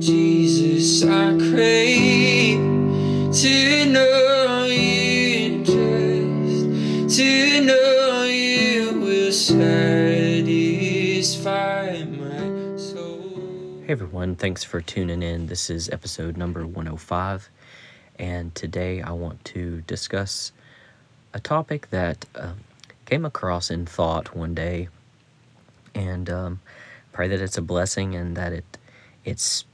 Jesus, I crave to know you. Hey everyone, thanks for tuning in. This is episode number 105, and today I want to discuss a topic that um, came across in thought one day, and um, pray that it's a blessing and that it it's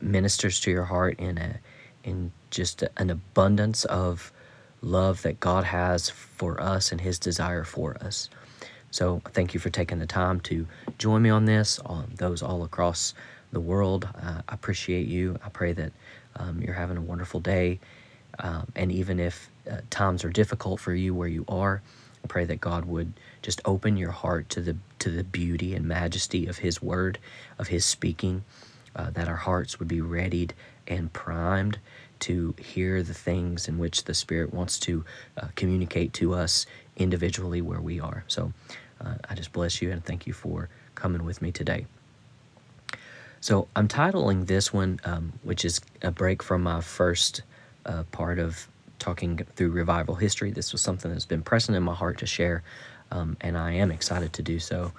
ministers to your heart in a in just an abundance of love that God has for us and His desire for us. So thank you for taking the time to join me on this. On those all across the world, uh, I appreciate you. I pray that um, you're having a wonderful day, um, and even if uh, times are difficult for you where you are, I pray that God would just open your heart to the to the beauty and majesty of His Word, of His speaking, uh, that our hearts would be readied and primed to hear the things in which the Spirit wants to uh, communicate to us individually where we are. So uh, I just bless you and thank you for coming with me today. So I'm titling this one, um, which is a break from my first uh, part of talking through revival history. This was something that's been pressing in my heart to share, um, and I am excited to do so.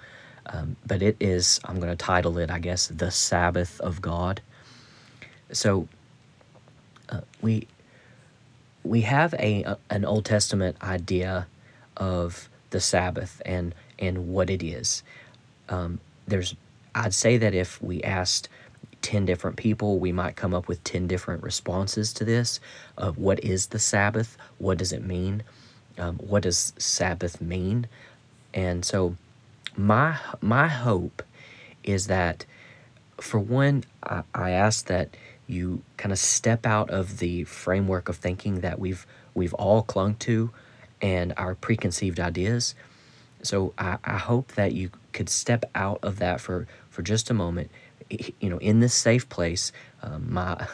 Um, but it is, I'm going to title it, I guess, The Sabbath of God. So uh, we we have a, a, an Old Testament idea of the Sabbath and and what it is. Um, there's I'd say that if we asked 10 different people, we might come up with 10 different responses to this of what is the Sabbath? What does it mean? Um, what does Sabbath mean? And so my my hope is that for one, I, I ask that you kind of step out of the framework of thinking that we've we've all clung to and our preconceived ideas. So I, I hope that you could step out of that for, for just a moment. You know, in this safe place, um, my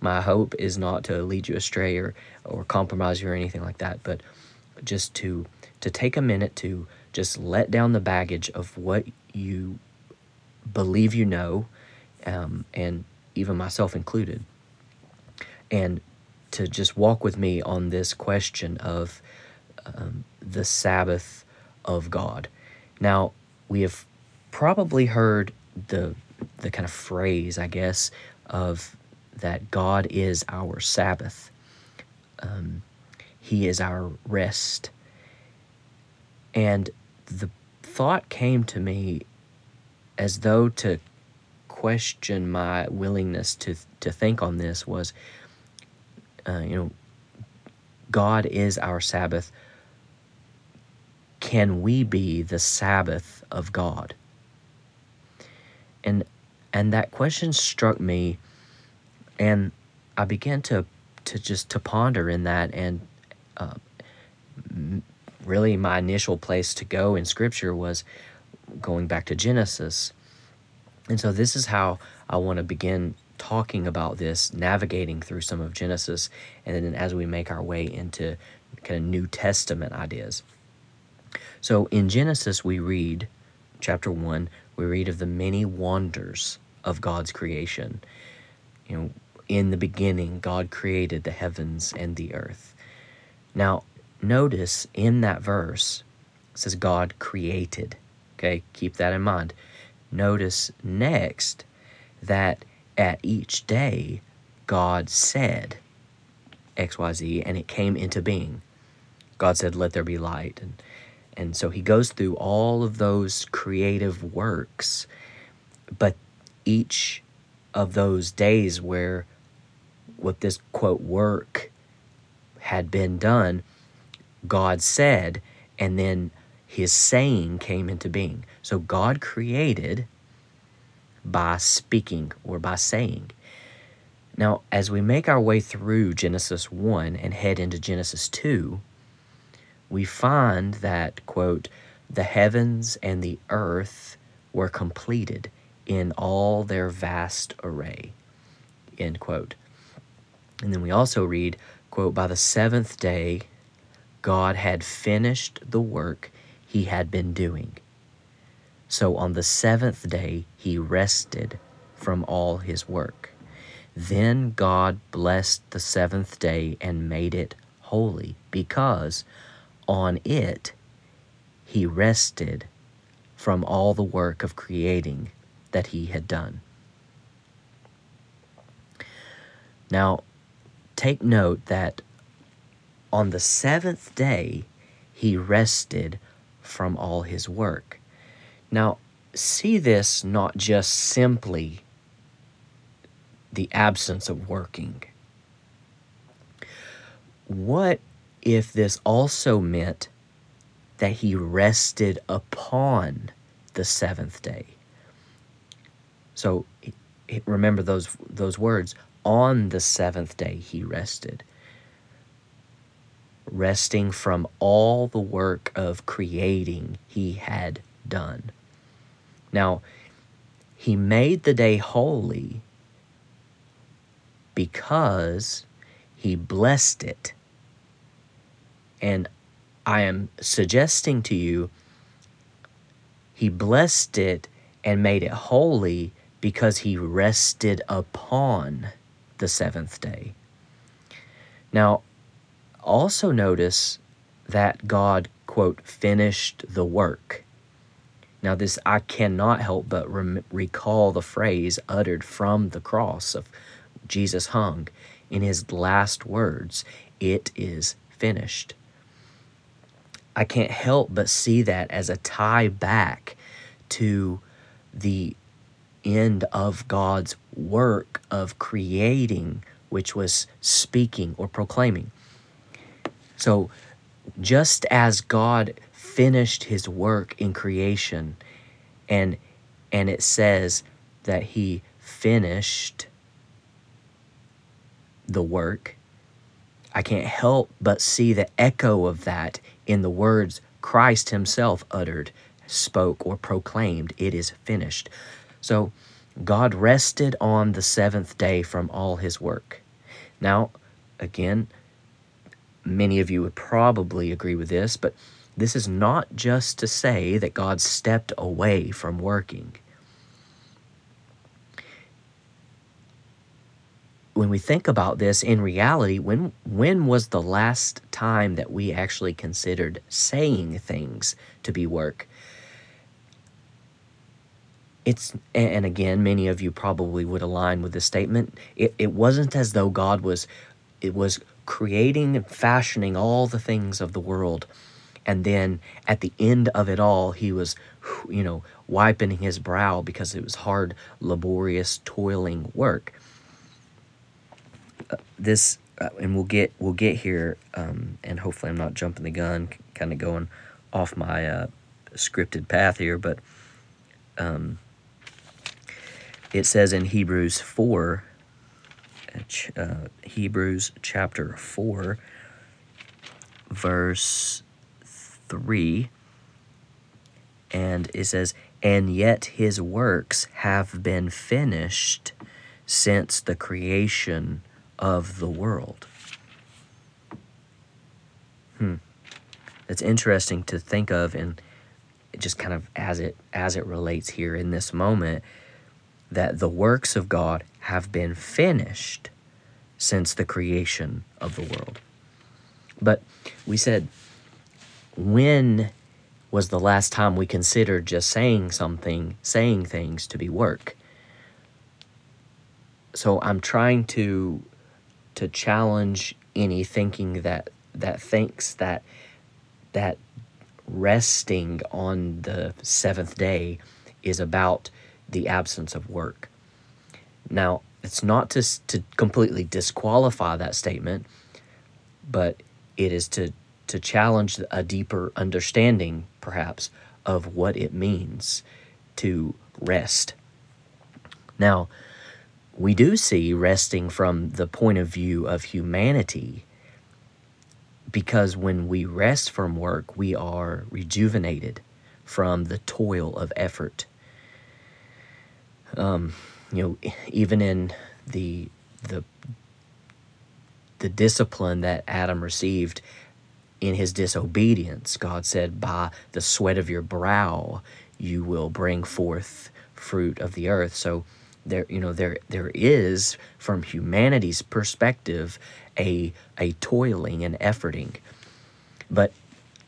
my hope is not to lead you astray or, or compromise you or anything like that, but just to to take a minute to just let down the baggage of what you believe you know, um, and even myself included, and to just walk with me on this question of um, the Sabbath of God. Now, we have probably heard the the kind of phrase, I guess, of that God is our Sabbath. Um, he is our rest. And the thought came to me as though to question my willingness to to think on this was uh, you know God is our Sabbath. Can we be the Sabbath of God? And and that question struck me and I began to to just to ponder in that and uh, really my initial place to go in scripture was going back to Genesis. And so this is how I want to begin talking about this, navigating through some of Genesis, and then as we make our way into kind of New Testament ideas. So in Genesis, we read, chapter 1, we read of the many wonders of God's creation. You know, in the beginning, God created the heavens and the earth. Now, notice in that verse, says God created. Okay, keep that in mind. Notice next that at each day, God said XYZ and it came into being. God said, Let there be light. And, and so he goes through all of those creative works, but each of those days where what this quote work had been done, God said, and then his saying came into being. So God created by speaking or by saying. Now, as we make our way through Genesis 1 and head into Genesis 2, we find that, quote, the heavens and the earth were completed in all their vast array, end quote. And then we also read, quote, by the seventh day, God had finished the work he had been doing. So on the seventh day, he rested from all his work. Then God blessed the seventh day and made it holy, because on it he rested from all the work of creating that he had done. Now, take note that on the seventh day he rested from all his work. Now, see this not just simply the absence of working. What if this also meant that he rested upon the seventh day? So remember those those words on the seventh day he rested resting from all the work of creating he had done now he made the day holy because he blessed it. And I am suggesting to you, he blessed it and made it holy because he rested upon the seventh day. Now, also notice that God, quote, finished the work. Now, this I cannot help but recall the phrase uttered from the cross of Jesus hung in his last words, It is finished. I can't help but see that as a tie back to the end of God's work of creating, which was speaking or proclaiming. So, just as God finished his work in creation, and and it says that he finished the work, I can't help but see the echo of that in the words Christ Himself uttered, spoke, or proclaimed, It is finished. So God rested on the seventh day from all His work. Now, again, many of you would probably agree with this, but this is not just to say that God stepped away from working. when we think about this in reality, when when was the last time that we actually considered saying things to be work? It's and again, many of you probably would align with this statement. It, it wasn't as though God was it was creating and fashioning all the things of the world. And then at the end of it all he was you know wiping his brow because it was hard laborious toiling work. This, uh, and we'll get we'll get here, um, and hopefully I'm not jumping the gun, kind of going off my uh, scripted path here, but um, it says in Hebrews four, uh, Hebrews chapter four, verse three, and it says, "And yet His works have been finished." since the creation of the world. Hmm. It's interesting to think of and just kind of as it as it relates here in this moment that the works of God have been finished since the creation of the world. But we said when was the last time we considered just saying something, saying things to be work? So I'm trying to to challenge any thinking that that thinks that that resting on the seventh day is about the absence of work. Now, it's not to to completely disqualify that statement, but it is to to challenge a deeper understanding, perhaps, of what it means to rest. Now, we do see resting from the point of view of humanity because when we rest from work, we are rejuvenated from the toil of effort. Um, you know, even in the the the discipline that Adam received in his disobedience, God said, "By the sweat of your brow, you will bring forth fruit of the earth." So there you know there there is from humanity's perspective a a toiling and efforting but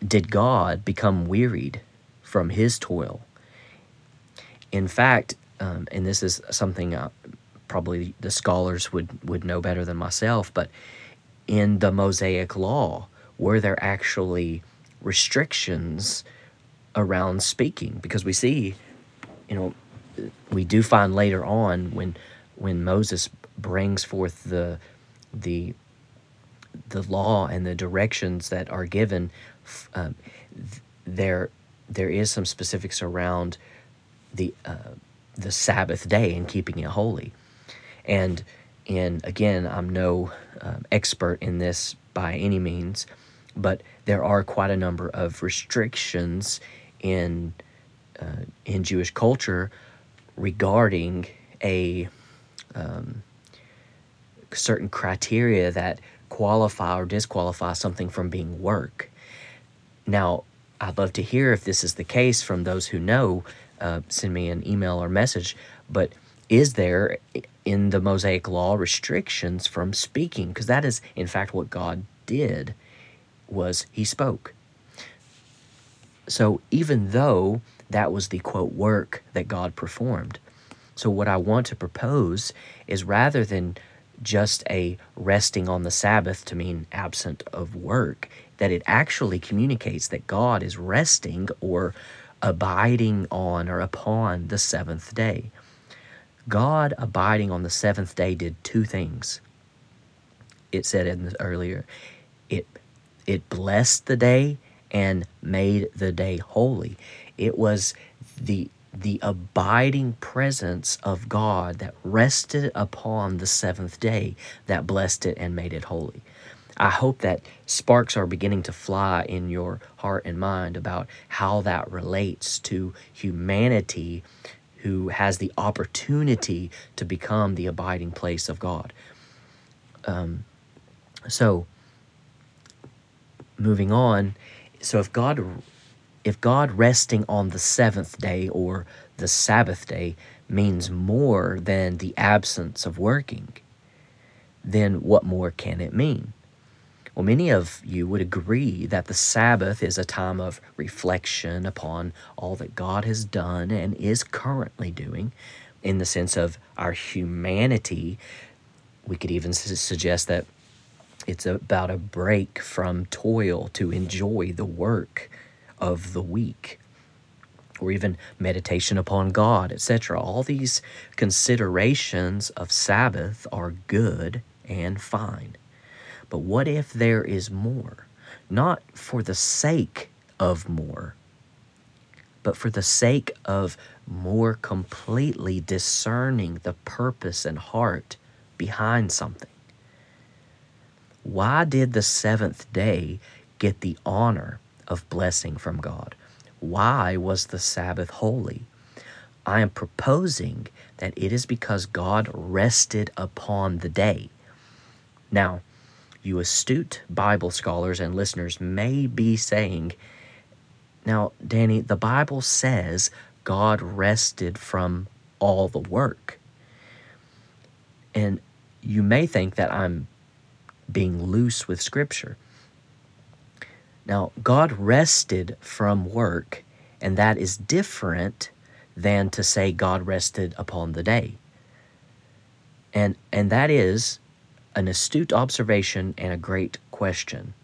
did god become wearied from his toil in fact um, and this is something uh, probably the scholars would would know better than myself but in the mosaic law were there actually restrictions around speaking? Because we see you know we do find later on when when Moses brings forth the the the law and the directions that are given, um, there there is some specifics around the uh, the Sabbath day and keeping it holy, and and again I'm no um, expert in this by any means, but there are quite a number of restrictions in uh, in Jewish culture regarding a um, certain criteria that qualify or disqualify something from being work. Now, I'd love to hear if this is the case from those who know. Uh, send me an email or message. But is there in the Mosaic Law restrictions from speaking? Because that is, in fact, what God did. Was He spoke. So even though that was the quote work that God performed. So, what I want to propose is rather than just a resting on the Sabbath to mean absent of work, that it actually communicates that God is resting or abiding on or upon the seventh day. God abiding on the seventh day did two things. It said in earlier, it it blessed the day and made the day holy. It was the the abiding presence of God that rested upon the seventh day that blessed it and made it holy. I hope that sparks are beginning to fly in your heart and mind about how that relates to humanity who has the opportunity to become the abiding place of God. Um, so, moving on, so if God if God resting on the seventh day or the Sabbath day means more than the absence of working, then what more can it mean? Well, many of you would agree that the Sabbath is a time of reflection upon all that God has done and is currently doing in the sense of our humanity. We could even suggest that it's about a break from toil to enjoy the work of the week, or even meditation upon God, etc. All these considerations of Sabbath are good and fine. But what if there is more? Not for the sake of more, but for the sake of more completely discerning the purpose and heart behind something. Why did the seventh day get the honor of blessing from God. Why was the Sabbath holy? I am proposing that it is because God rested upon the day. Now, you astute Bible scholars and listeners may be saying, now, Danny, the Bible says God rested from all the work. And you may think that I'm being loose with Scripture. Now, God rested from work, and that is different than to say God rested upon the day. And, and that is an astute observation and a great question.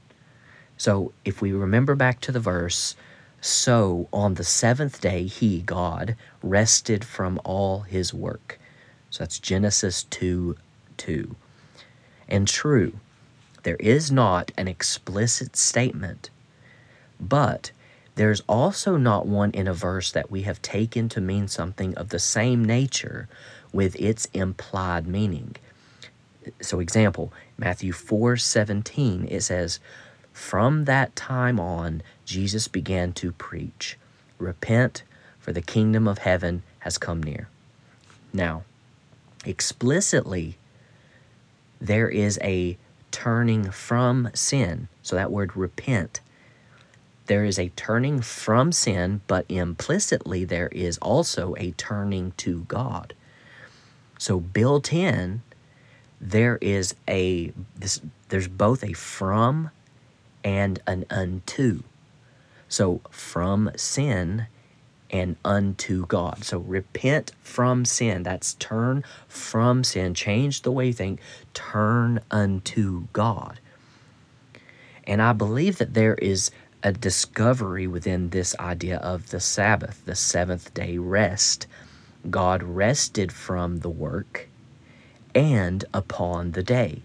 So, if we remember back to the verse, so on the seventh day he, God, rested from all his work. So that's Genesis 2 2. And true, there is not an explicit statement but there's also not one in a verse that we have taken to mean something of the same nature with its implied meaning. So example, Matthew 4:17 it says, "From that time on Jesus began to preach, repent for the kingdom of heaven has come near." Now, explicitly there is a turning from sin. So that word repent there is a turning from sin, but implicitly there is also a turning to God. So built in, there is a this there's both a from and an unto. So from sin and unto God. So repent from sin. That's turn from sin. Change the way you think. Turn unto God. And I believe that there is a discovery within this idea of the Sabbath, the seventh day rest. God rested from the work and upon the day.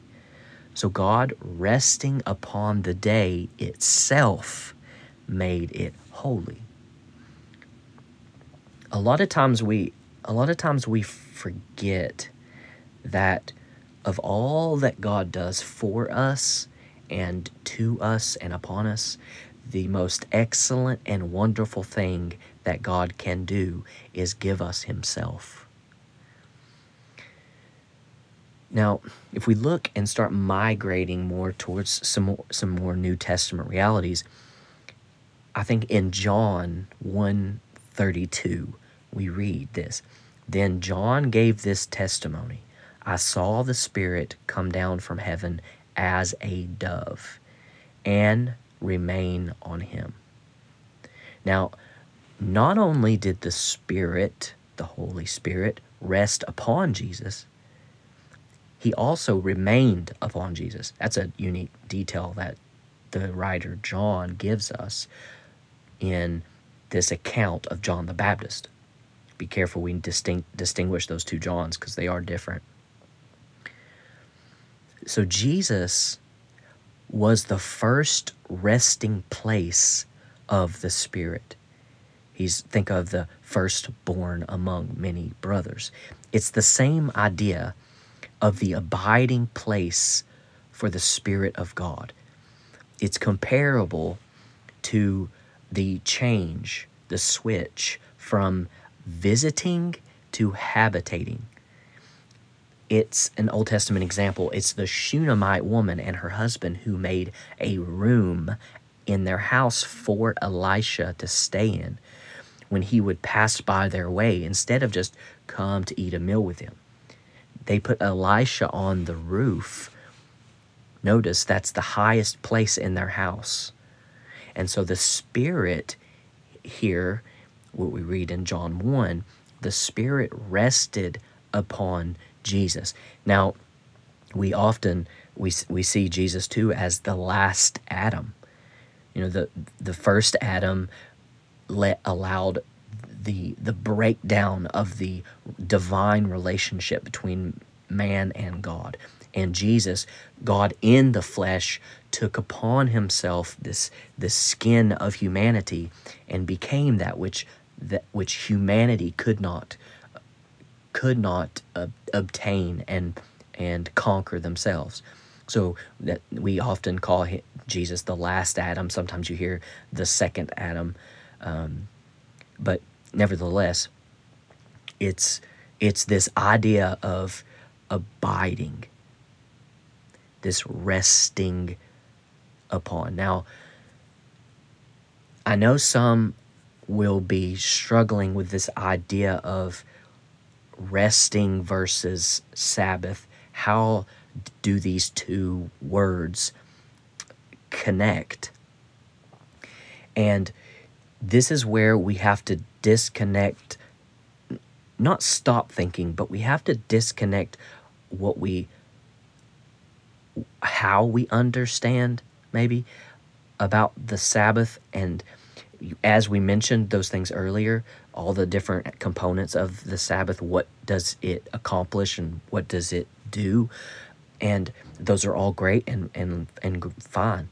So God resting upon the day itself made it holy. A lot of times we a lot of times we forget that of all that God does for us and to us and upon us, the most excellent and wonderful thing that God can do is give us Himself. Now, if we look and start migrating more towards some more, some more New Testament realities, I think in John 132 we read this. Then John gave this testimony. I saw the Spirit come down from heaven as a dove and remain on him. Now, not only did the Spirit, the Holy Spirit, rest upon Jesus, he also remained upon Jesus. That's a unique detail that the writer John gives us in this account of John the Baptist. Be careful we distinct, distinguish those two Johns because they are different. So Jesus was the first resting place of the Spirit. He's think of the firstborn among many brothers. It's the same idea of the abiding place for the Spirit of God. It's comparable to the change, the switch from visiting to habitating. It's an Old Testament example. It's the Shunammite woman and her husband who made a room in their house for Elisha to stay in when he would pass by their way instead of just come to eat a meal with him they put Elisha on the roof. Notice that's the highest place in their house. And so the Spirit here, what we read in John 1, the Spirit rested upon Jesus. Now, we often we, we see Jesus too as the last Adam. You know, the the first Adam let allowed the the breakdown of the divine relationship between man and God. And Jesus, God in the flesh, took upon himself this the skin of humanity and became that which that which humanity could not could not uh, obtain and and conquer themselves. So that we often call Jesus the last Adam. Sometimes you hear the second Adam, um, but nevertheless, it's it's this idea of abiding, this resting upon. Now, I know some will be struggling with this idea of resting versus Sabbath. How do these two words connect? And this is where we have to disconnect, not stop thinking, but we have to disconnect what we, how we understand maybe about the Sabbath. And as we mentioned those things earlier, all the different components of the Sabbath, what does it accomplish and what does it do? And those are all great and, and, and fine.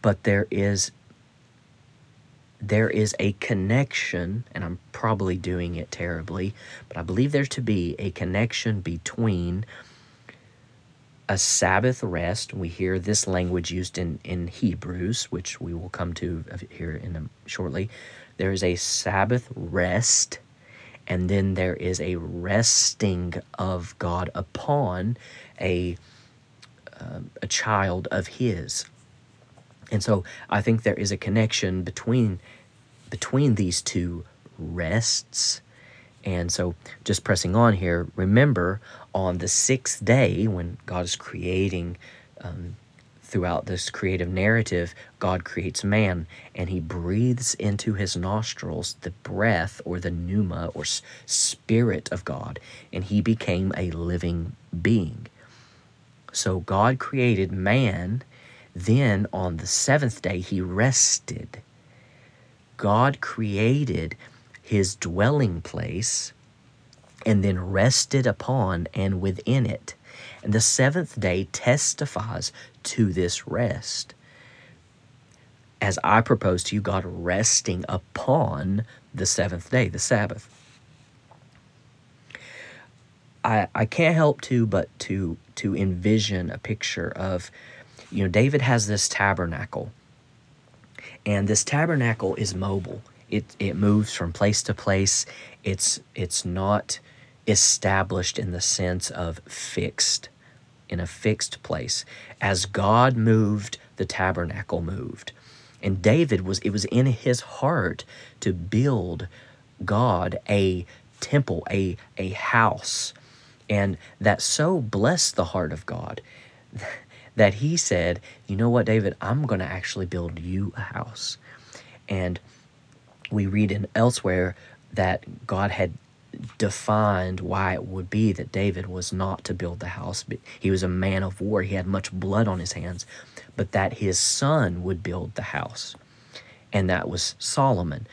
But there is there is a connection, and I'm probably doing it terribly, but I believe there to be a connection between a Sabbath rest. We hear this language used in, in Hebrews, which we will come to here in a, shortly. There is a Sabbath rest, and then there is a resting of God upon a uh, a child of His. And so I think there is a connection between between these two rests And so, just pressing on here, remember on the sixth day when God is creating um, throughout this creative narrative, God creates man and he breathes into his nostrils the breath or the pneuma or spirit of God, and he became a living being. So God created man, then on the seventh day he rested. God created his dwelling place and then rested upon and within it. And the seventh day testifies to this rest. As I propose to you, God resting upon the seventh day, the Sabbath. I, I can't help to but to to envision a picture of you know David has this tabernacle and this tabernacle is mobile it it moves from place to place it's it's not established in the sense of fixed in a fixed place. As God moved, the tabernacle moved. And David was, it was in his heart to build God a temple, a, a house. And that so blessed the heart of God that he said, You know what, David, I'm going to actually build you a house. And we read in elsewhere that God had defined why it would be that David was not to build the house. He was a man of war, he had much blood on his hands, but that his son would build the house. And that was Solomon.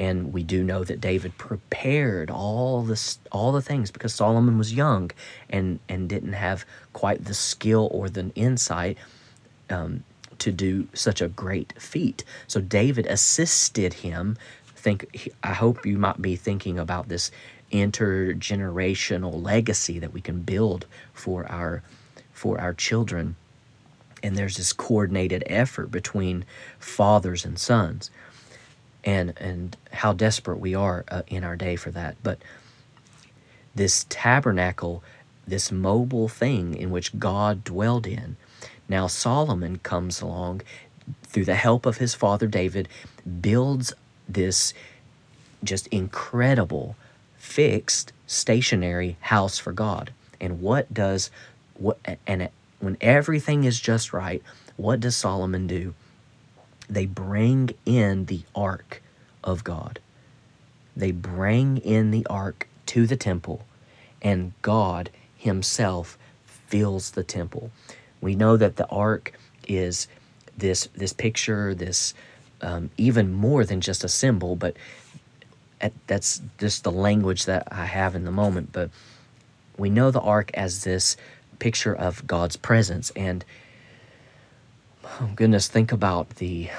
And we do know that David prepared all this all the things because Solomon was young and, and didn't have quite the skill or the insight um, to do such a great feat. So David assisted him. Think I hope you might be thinking about this intergenerational legacy that we can build for our for our children and there's this coordinated effort between fathers and sons and and how desperate we are uh, in our day for that but this tabernacle this mobile thing in which God dwelled in now Solomon comes along through the help of his father David builds this just incredible fixed, stationary house for God. And what does what and when everything is just right, what does Solomon do? They bring in the ark of God. They bring in the ark to the temple, and God Himself fills the temple. We know that the ark is this this picture, this um, even more than just a symbol, but that's just the language that I have in the moment. But we know the ark as this picture of God's presence, and oh goodness, think about the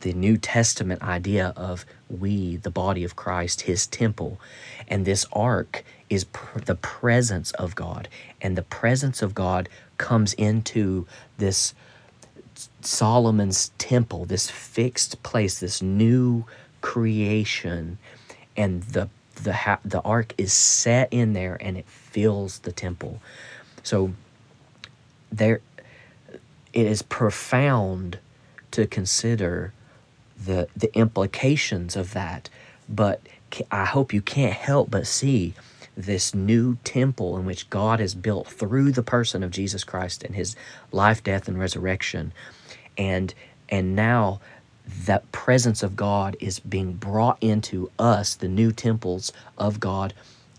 the New Testament idea of we, the body of Christ, His temple, and this ark is pr- the presence of God, and the presence of God comes into this Solomon's temple, this fixed place, this new creation. And the the ha- the ark is set in there and it fills the temple. So there it is profound to consider the the implications of that but I hope you can't help but see this new temple in which God has built through the person of Jesus Christ and his life death and resurrection. And and now that presence of God is being brought into us, the new temples of God,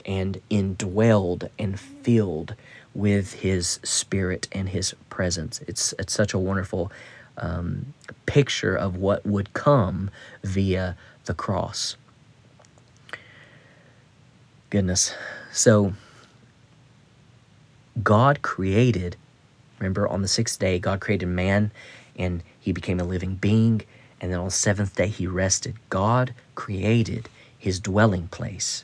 and indwelled and filled with His Spirit and His presence. It's it's such a wonderful um, picture of what would come via the cross. Goodness, so God created. Remember, on the sixth day, God created man, and he became a living being and then on the seventh day he rested. God created his dwelling place.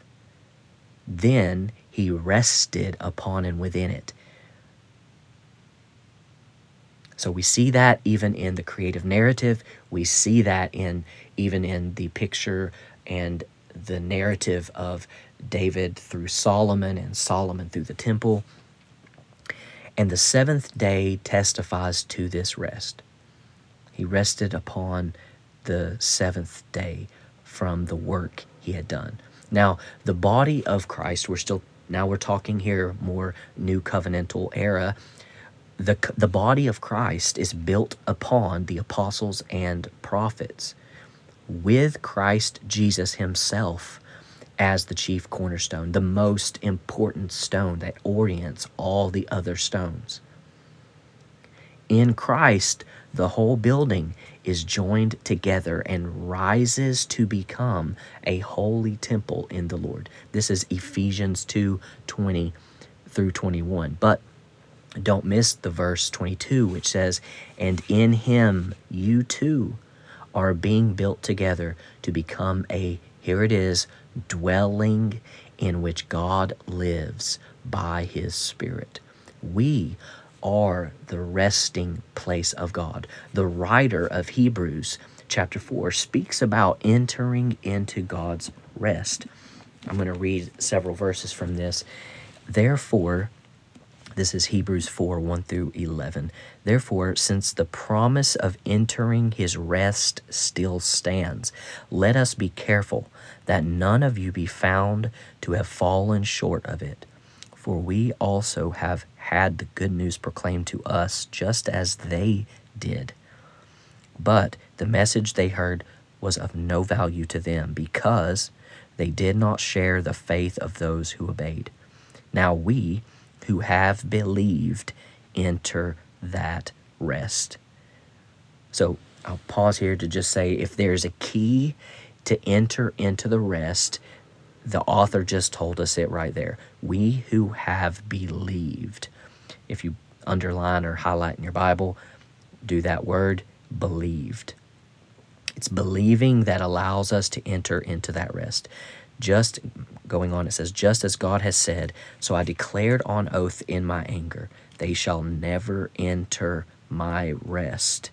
Then he rested upon and within it. So we see that even in the creative narrative. We see that in even in the picture and the narrative of David through Solomon and Solomon through the temple. And the seventh day testifies to this rest. He rested upon the seventh day from the work he had done. Now, the body of Christ, we're still, now we're talking here more new covenantal era. The, the body of Christ is built upon the apostles and prophets with Christ Jesus himself as the chief cornerstone, the most important stone that orients all the other stones. In Christ, the whole building is joined together and rises to become a holy temple in the Lord. This is Ephesians 2 20 through 21. But don't miss the verse 22, which says, And in him you too are being built together to become a, here it is, dwelling in which God lives by his Spirit. We are the resting place of God. The writer of Hebrews chapter 4 speaks about entering into God's rest. I'm going to read several verses from this. Therefore, this is Hebrews 4 1 through 11. Therefore, since the promise of entering his rest still stands, let us be careful that none of you be found to have fallen short of it. For we also have had the good news proclaimed to us just as they did. But the message they heard was of no value to them because they did not share the faith of those who obeyed. Now we, who have believed enter that rest. So I'll pause here to just say if there's a key to enter into the rest, the author just told us it right there. We who have believed. If you underline or highlight in your Bible, do that word believed. It's believing that allows us to enter into that rest. Just going on, it says, Just as God has said, so I declared on oath in my anger, they shall never enter my rest.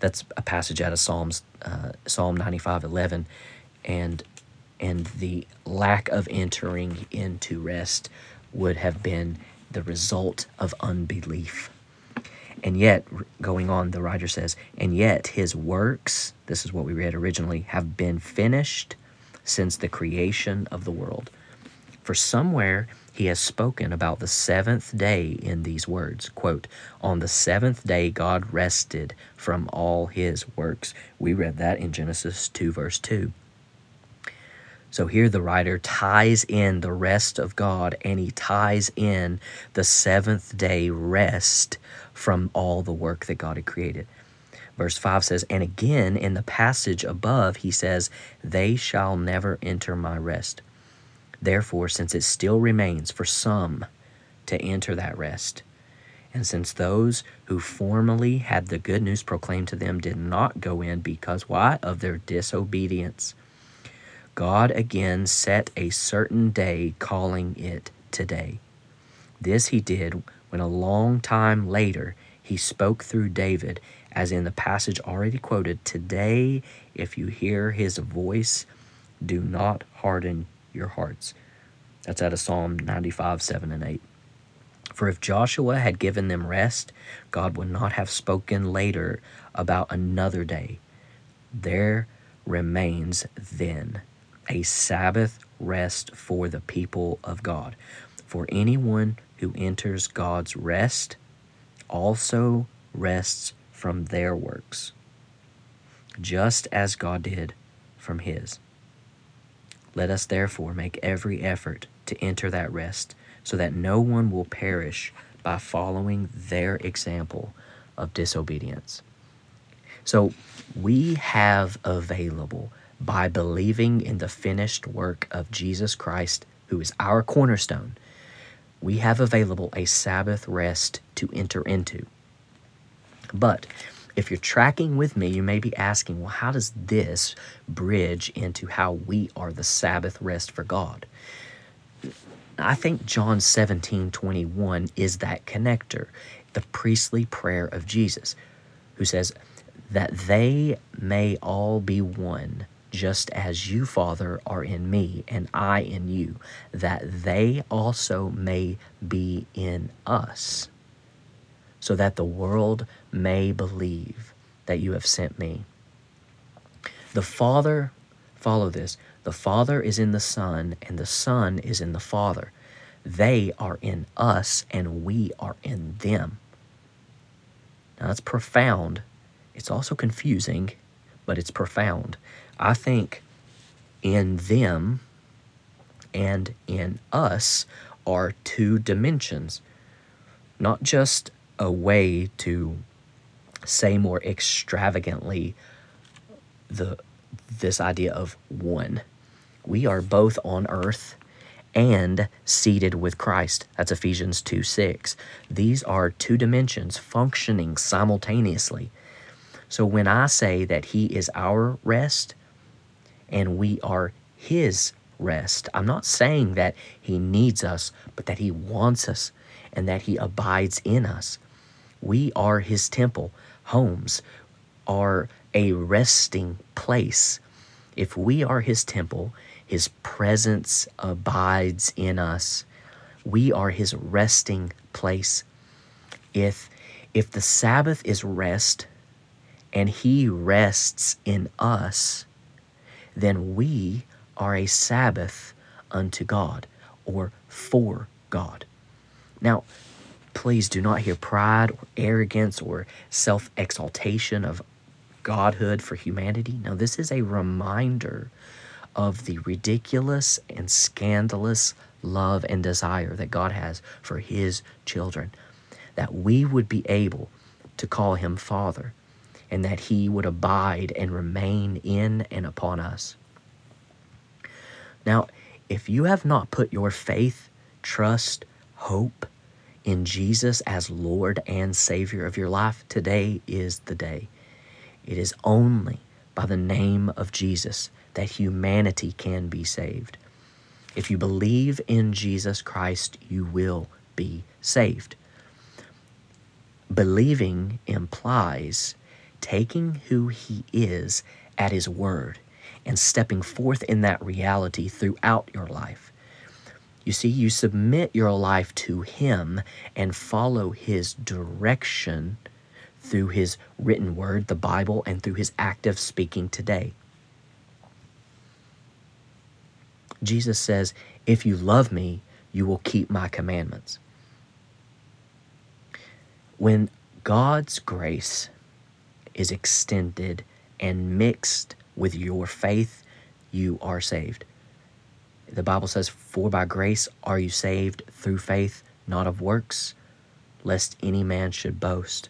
That's a passage out of Psalms, uh, Psalm 95 11. And, and the lack of entering into rest would have been the result of unbelief. And yet, going on, the writer says, and yet his works, this is what we read originally, have been finished since the creation of the world. For somewhere he has spoken about the seventh day in these words quote, On the seventh day God rested from all his works. We read that in Genesis 2, verse 2. So here the writer ties in the rest of God and he ties in the seventh day rest from all the work that God had created. Verse 5 says, And again in the passage above, he says, They shall never enter my rest. Therefore, since it still remains for some to enter that rest, and since those who formerly had the good news proclaimed to them did not go in because why? Of their disobedience. God again set a certain day, calling it today. This he did when a long time later he spoke through David as in the passage already quoted, Today, if you hear his voice, do not harden your hearts. That's out of Psalm 95, 7 and 8. For if Joshua had given them rest, God would not have spoken later about another day. There remains then a Sabbath rest for the people of God. For anyone who enters God's rest also rests from their works, just as God did from his. Let us therefore make every effort to enter that rest, so that no one will perish by following their example of disobedience. So we have available by believing in the finished work of Jesus Christ, who is our cornerstone, we have available a Sabbath rest to enter into. But if you're tracking with me, you may be asking, well, how does this bridge into how we are the Sabbath rest for God? I think John 17 21 is that connector, the priestly prayer of Jesus, who says, That they may all be one, just as you, Father, are in me, and I in you, that they also may be in us so that the world may believe that you have sent me. The Father, follow this, The Father is in the Son, and the Son is in the Father. They are in us, and we are in them. Now, that's profound. It's also confusing, but it's profound. I think in them and in us are two dimensions, not just a way to say more extravagantly the this idea of one. We are both on earth and seated with Christ. That's Ephesians 2 6. These are two dimensions functioning simultaneously. So when I say that He is our rest and we are His rest, I'm not saying that He needs us, but that He wants us and that He abides in us. We are His temple. Homes are a resting place. If we are His temple, His presence abides in us. We are His resting place. If if the Sabbath is rest and He rests in us, then we are a Sabbath unto God or for God. Now, please do not hear pride or arrogance or self exaltation of godhood for humanity. No, this is a reminder of the ridiculous and scandalous love and desire that God has for His children. That we would be able to call Him Father and that He would abide and remain in and upon us. Now, if you have not put your faith, trust, hope in Jesus as Lord and Savior of your life, today is the day. It is only by the name of Jesus that humanity can be saved. If you believe in Jesus Christ, you will be saved. Believing implies taking who He is at His word and stepping forth in that reality throughout your life. You see, you submit your life to Him and follow His direction through His written word, the Bible, and through His active speaking today. Jesus says, If you love me, you will keep my commandments. When God's grace is extended and mixed with your faith, you are saved. The Bible says, For by grace are you saved through faith, not of works, lest any man should boast.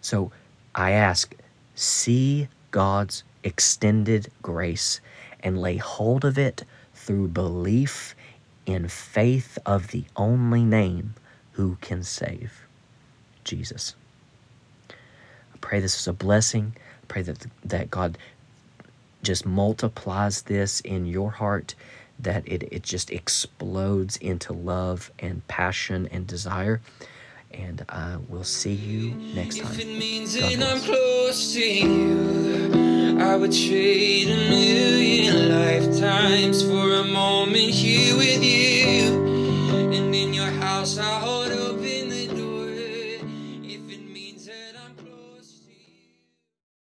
So I ask, see God's extended grace and lay hold of it through belief in faith of the only name who can save Jesus. Pray this is a blessing. I pray that, that God just multiplies this in your heart, that it, it just explodes into love and passion and desire. And I will see you next time. If it means that I'm close to you, I would trade a million lifetimes for a moment here with you.